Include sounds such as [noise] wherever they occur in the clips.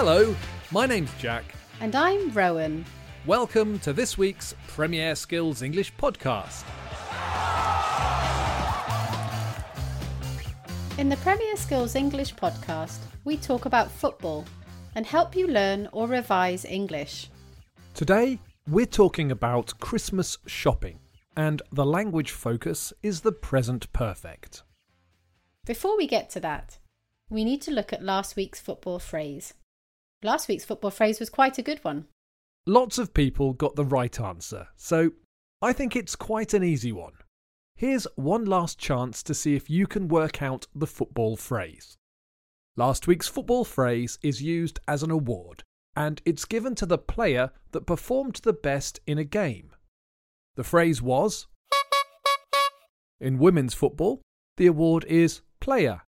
Hello, my name's Jack. And I'm Rowan. Welcome to this week's Premier Skills English podcast. In the Premier Skills English podcast, we talk about football and help you learn or revise English. Today, we're talking about Christmas shopping, and the language focus is the present perfect. Before we get to that, we need to look at last week's football phrase. Last week's football phrase was quite a good one. Lots of people got the right answer, so I think it's quite an easy one. Here's one last chance to see if you can work out the football phrase. Last week's football phrase is used as an award, and it's given to the player that performed the best in a game. The phrase was In women's football, the award is player.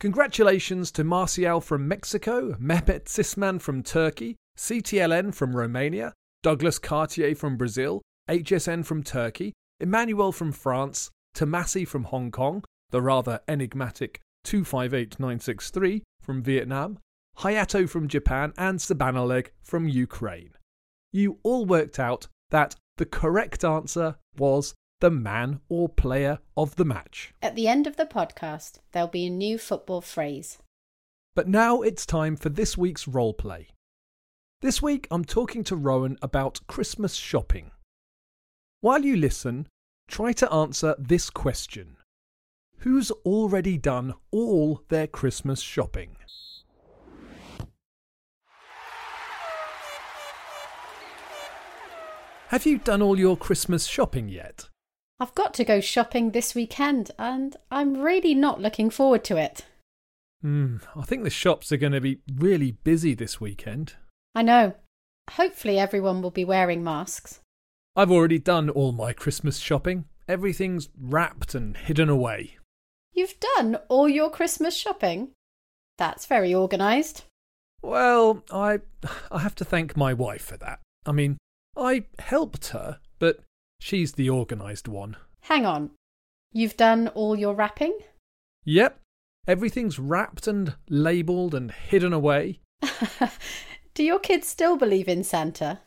Congratulations to Marcial from Mexico, Mehmet Sisman from Turkey, CTLN from Romania, Douglas Cartier from Brazil, HSN from Turkey, Emmanuel from France, Tomasi from Hong Kong, the rather enigmatic 258963 from Vietnam, Hayato from Japan, and Sabanaleg from Ukraine. You all worked out that the correct answer was the man or player of the match. At the end of the podcast, there'll be a new football phrase. But now it's time for this week's role play. This week I'm talking to Rowan about Christmas shopping. While you listen, try to answer this question Who's already done all their Christmas shopping? Have you done all your Christmas shopping yet? I've got to go shopping this weekend and I'm really not looking forward to it. Hmm, I think the shops are going to be really busy this weekend. I know. Hopefully, everyone will be wearing masks. I've already done all my Christmas shopping. Everything's wrapped and hidden away. You've done all your Christmas shopping? That's very organised. Well, I [sighs] I have to thank my wife for that. I mean, I helped her, but she's the organised one. Hang on. You've done all your wrapping? Yep. Everything's wrapped and labelled and hidden away. [laughs] Do your kids still believe in Santa?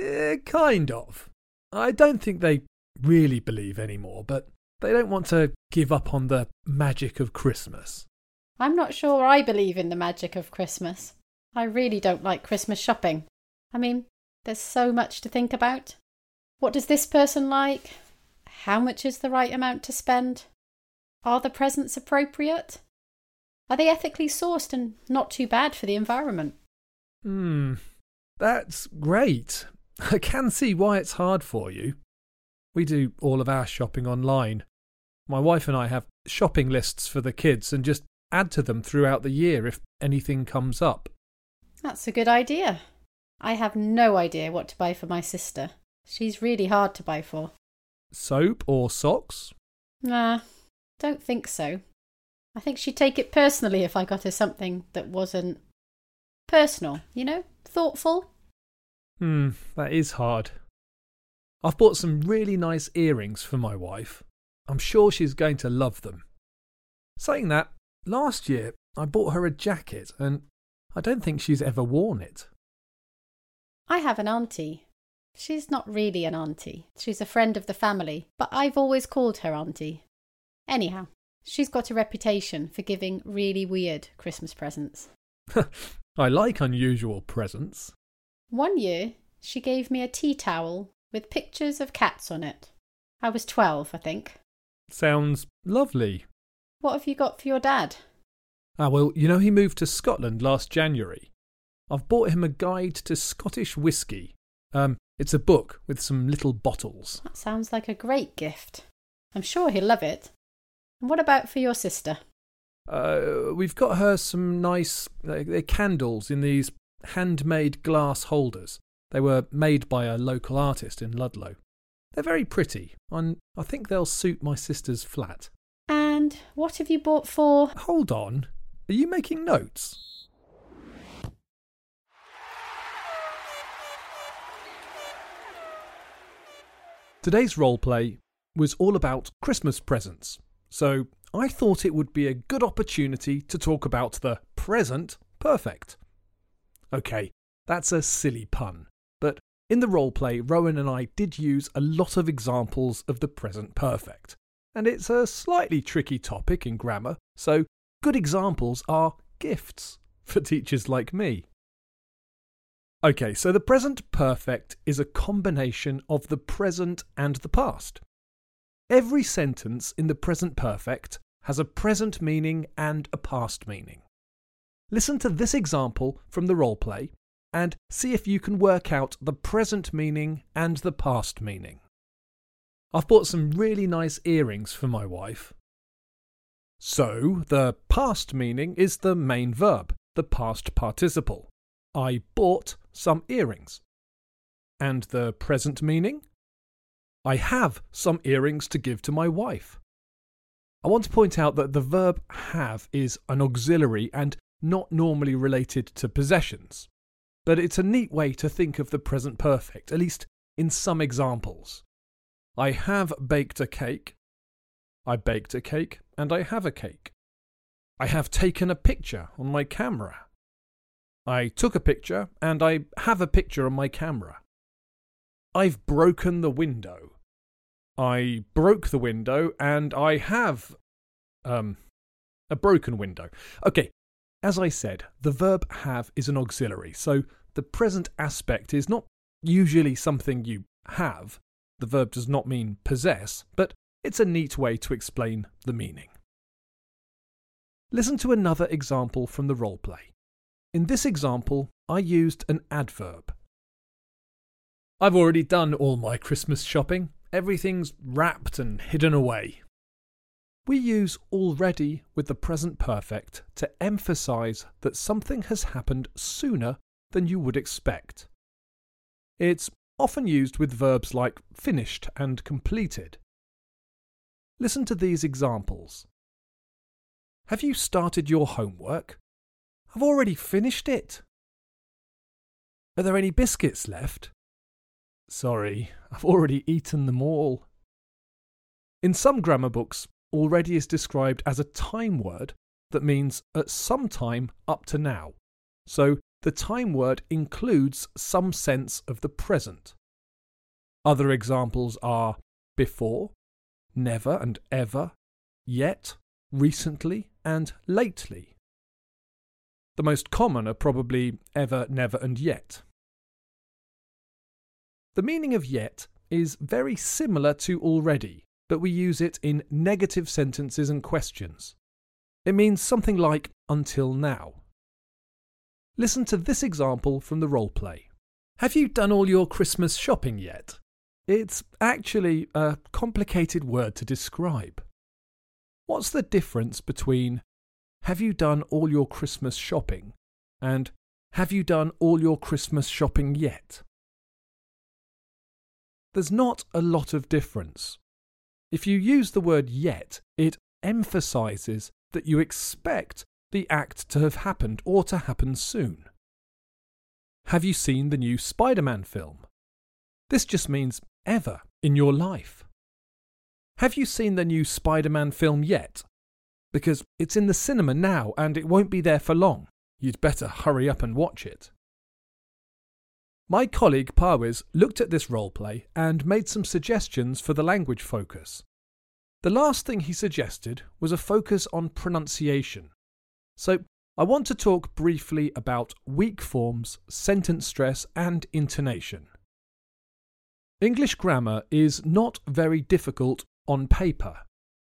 Eh, kind of. I don't think they really believe anymore, but they don't want to give up on the magic of Christmas. I'm not sure I believe in the magic of Christmas. I really don't like Christmas shopping. I mean, there's so much to think about. What does this person like? How much is the right amount to spend? Are the presents appropriate? Are they ethically sourced and not too bad for the environment? Hmm, that's great. [laughs] I can see why it's hard for you. We do all of our shopping online. My wife and I have shopping lists for the kids and just add to them throughout the year if anything comes up. That's a good idea. I have no idea what to buy for my sister. She's really hard to buy for. Soap or socks? Nah, don't think so. I think she'd take it personally if I got her something that wasn't personal, you know, thoughtful. Hmm, that is hard. I've bought some really nice earrings for my wife. I'm sure she's going to love them. Saying that, last year I bought her a jacket and I don't think she's ever worn it. I have an auntie. She's not really an auntie. She's a friend of the family, but I've always called her auntie. Anyhow, she's got a reputation for giving really weird Christmas presents. [laughs] I like unusual presents. One year, she gave me a tea towel with pictures of cats on it. I was 12, I think. Sounds lovely. What have you got for your dad? Ah, well, you know he moved to Scotland last January. I've bought him a guide to Scottish whisky. Um, it's a book with some little bottles. That sounds like a great gift. I'm sure he'll love it. And what about for your sister? Uh, we've got her some nice uh, candles in these handmade glass holders. They were made by a local artist in Ludlow. They're very pretty, and I think they'll suit my sister's flat. And what have you bought for? Hold on. Are you making notes? Today's roleplay was all about Christmas presents, so I thought it would be a good opportunity to talk about the present perfect. Okay, that's a silly pun, but in the roleplay, Rowan and I did use a lot of examples of the present perfect, and it's a slightly tricky topic in grammar, so good examples are gifts [laughs] for teachers like me. Okay, so the present perfect is a combination of the present and the past. Every sentence in the present perfect has a present meaning and a past meaning. Listen to this example from the role play and see if you can work out the present meaning and the past meaning. I've bought some really nice earrings for my wife. So, the past meaning is the main verb, the past participle. I bought some earrings. And the present meaning? I have some earrings to give to my wife. I want to point out that the verb have is an auxiliary and not normally related to possessions, but it's a neat way to think of the present perfect, at least in some examples. I have baked a cake. I baked a cake and I have a cake. I have taken a picture on my camera. I took a picture and I have a picture on my camera. I've broken the window. I broke the window and I have um a broken window. Okay, as I said, the verb have is an auxiliary, so the present aspect is not usually something you have. The verb does not mean possess, but it's a neat way to explain the meaning. Listen to another example from the roleplay. In this example, I used an adverb. I've already done all my Christmas shopping. Everything's wrapped and hidden away. We use already with the present perfect to emphasize that something has happened sooner than you would expect. It's often used with verbs like finished and completed. Listen to these examples. Have you started your homework? I've already finished it. Are there any biscuits left? Sorry, I've already eaten them all. In some grammar books, already is described as a time word that means at some time up to now. So the time word includes some sense of the present. Other examples are before, never and ever, yet, recently, and lately. The most common are probably ever, never, and yet. The meaning of yet is very similar to already, but we use it in negative sentences and questions. It means something like until now. Listen to this example from the role play. Have you done all your Christmas shopping yet? It's actually a complicated word to describe. What's the difference between have you done all your Christmas shopping? And Have you done all your Christmas shopping yet? There's not a lot of difference. If you use the word yet, it emphasizes that you expect the act to have happened or to happen soon. Have you seen the new Spider Man film? This just means ever in your life. Have you seen the new Spider Man film yet? Because it's in the cinema now and it won't be there for long. You'd better hurry up and watch it. My colleague Parwiz looked at this roleplay and made some suggestions for the language focus. The last thing he suggested was a focus on pronunciation. So, I want to talk briefly about weak forms, sentence stress, and intonation. English grammar is not very difficult on paper.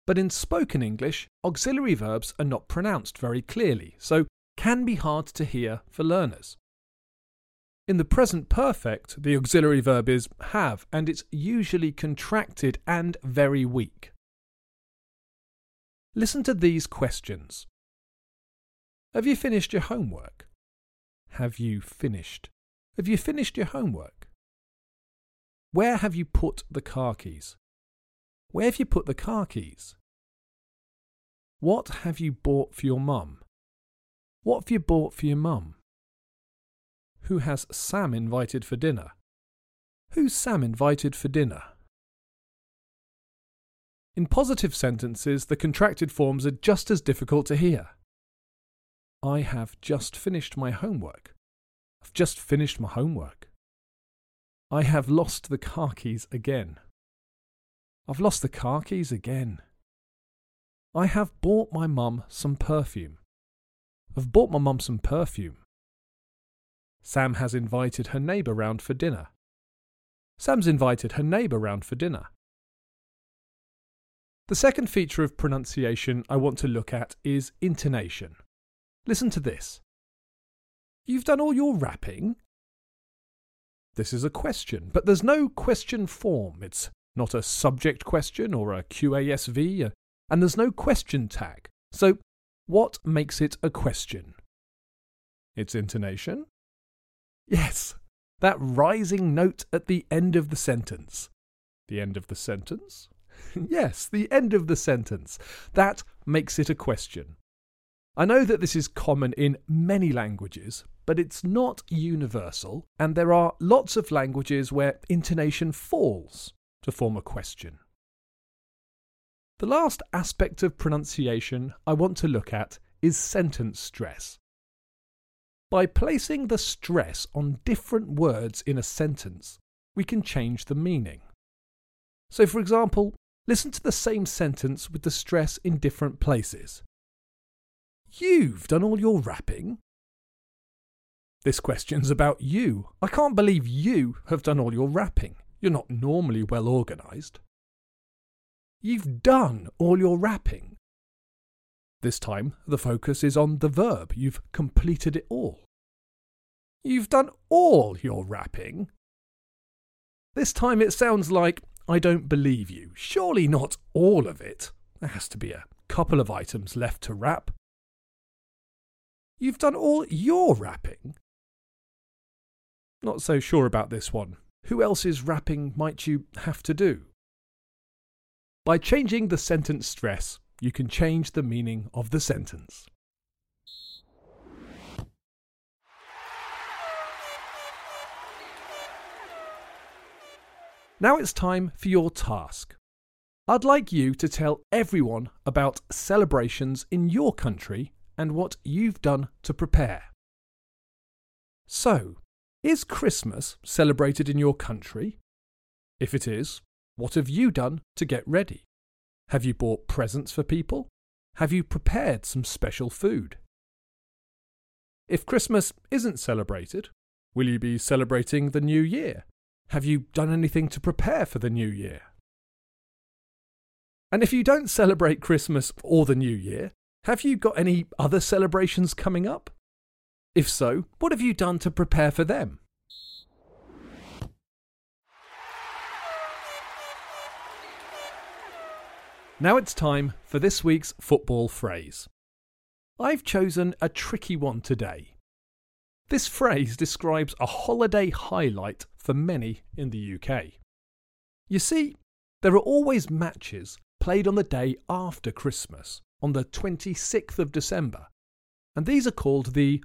But in spoken English, auxiliary verbs are not pronounced very clearly, so can be hard to hear for learners. In the present perfect, the auxiliary verb is have, and it's usually contracted and very weak. Listen to these questions Have you finished your homework? Have you finished? Have you finished your homework? Where have you put the car keys? Where have you put the car keys? What have you bought for your mum? What have you bought for your mum? Who has Sam invited for dinner? Who's Sam invited for dinner? In positive sentences, the contracted forms are just as difficult to hear. I have just finished my homework. I've just finished my homework. I have lost the car keys again. I've lost the car keys again. I have bought my mum some perfume. I've bought my mum some perfume. Sam has invited her neighbour round for dinner. Sam's invited her neighbour round for dinner. The second feature of pronunciation I want to look at is intonation. Listen to this. You've done all your wrapping? This is a question, but there's no question form. It's not a subject question or a QASV, uh, and there's no question tag. So, what makes it a question? Its intonation? Yes, that rising note at the end of the sentence. The end of the sentence? [laughs] yes, the end of the sentence. That makes it a question. I know that this is common in many languages, but it's not universal, and there are lots of languages where intonation falls to form a question. The last aspect of pronunciation I want to look at is sentence stress. By placing the stress on different words in a sentence, we can change the meaning. So, for example, Listen to the same sentence with the stress in different places. You've done all your wrapping? This question's about you. I can't believe you have done all your wrapping. You're not normally well organised. You've done all your wrapping. This time, the focus is on the verb. You've completed it all. You've done all your wrapping. This time it sounds like I don't believe you. Surely not all of it. There has to be a couple of items left to wrap. You've done all your wrapping? Not so sure about this one. Who else's wrapping might you have to do? By changing the sentence stress, you can change the meaning of the sentence. Now it's time for your task. I'd like you to tell everyone about celebrations in your country and what you've done to prepare. So, is Christmas celebrated in your country? If it is, what have you done to get ready? Have you bought presents for people? Have you prepared some special food? If Christmas isn't celebrated, will you be celebrating the New Year? Have you done anything to prepare for the new year? And if you don't celebrate Christmas or the new year, have you got any other celebrations coming up? If so, what have you done to prepare for them? Now it's time for this week's football phrase. I've chosen a tricky one today. This phrase describes a holiday highlight for many in the UK. You see, there are always matches played on the day after Christmas, on the 26th of December, and these are called the.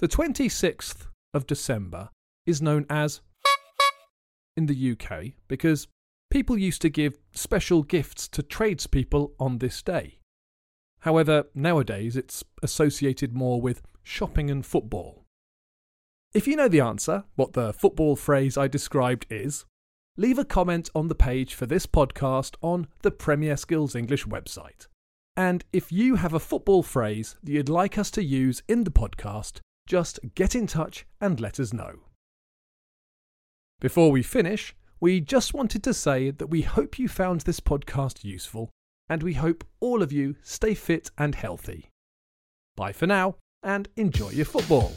The 26th of December is known as in the UK because people used to give special gifts to tradespeople on this day. However, nowadays it's associated more with shopping and football. If you know the answer, what the football phrase I described is, leave a comment on the page for this podcast on the Premier Skills English website. And if you have a football phrase that you'd like us to use in the podcast, just get in touch and let us know. Before we finish, we just wanted to say that we hope you found this podcast useful and we hope all of you stay fit and healthy. Bye for now, and enjoy your football.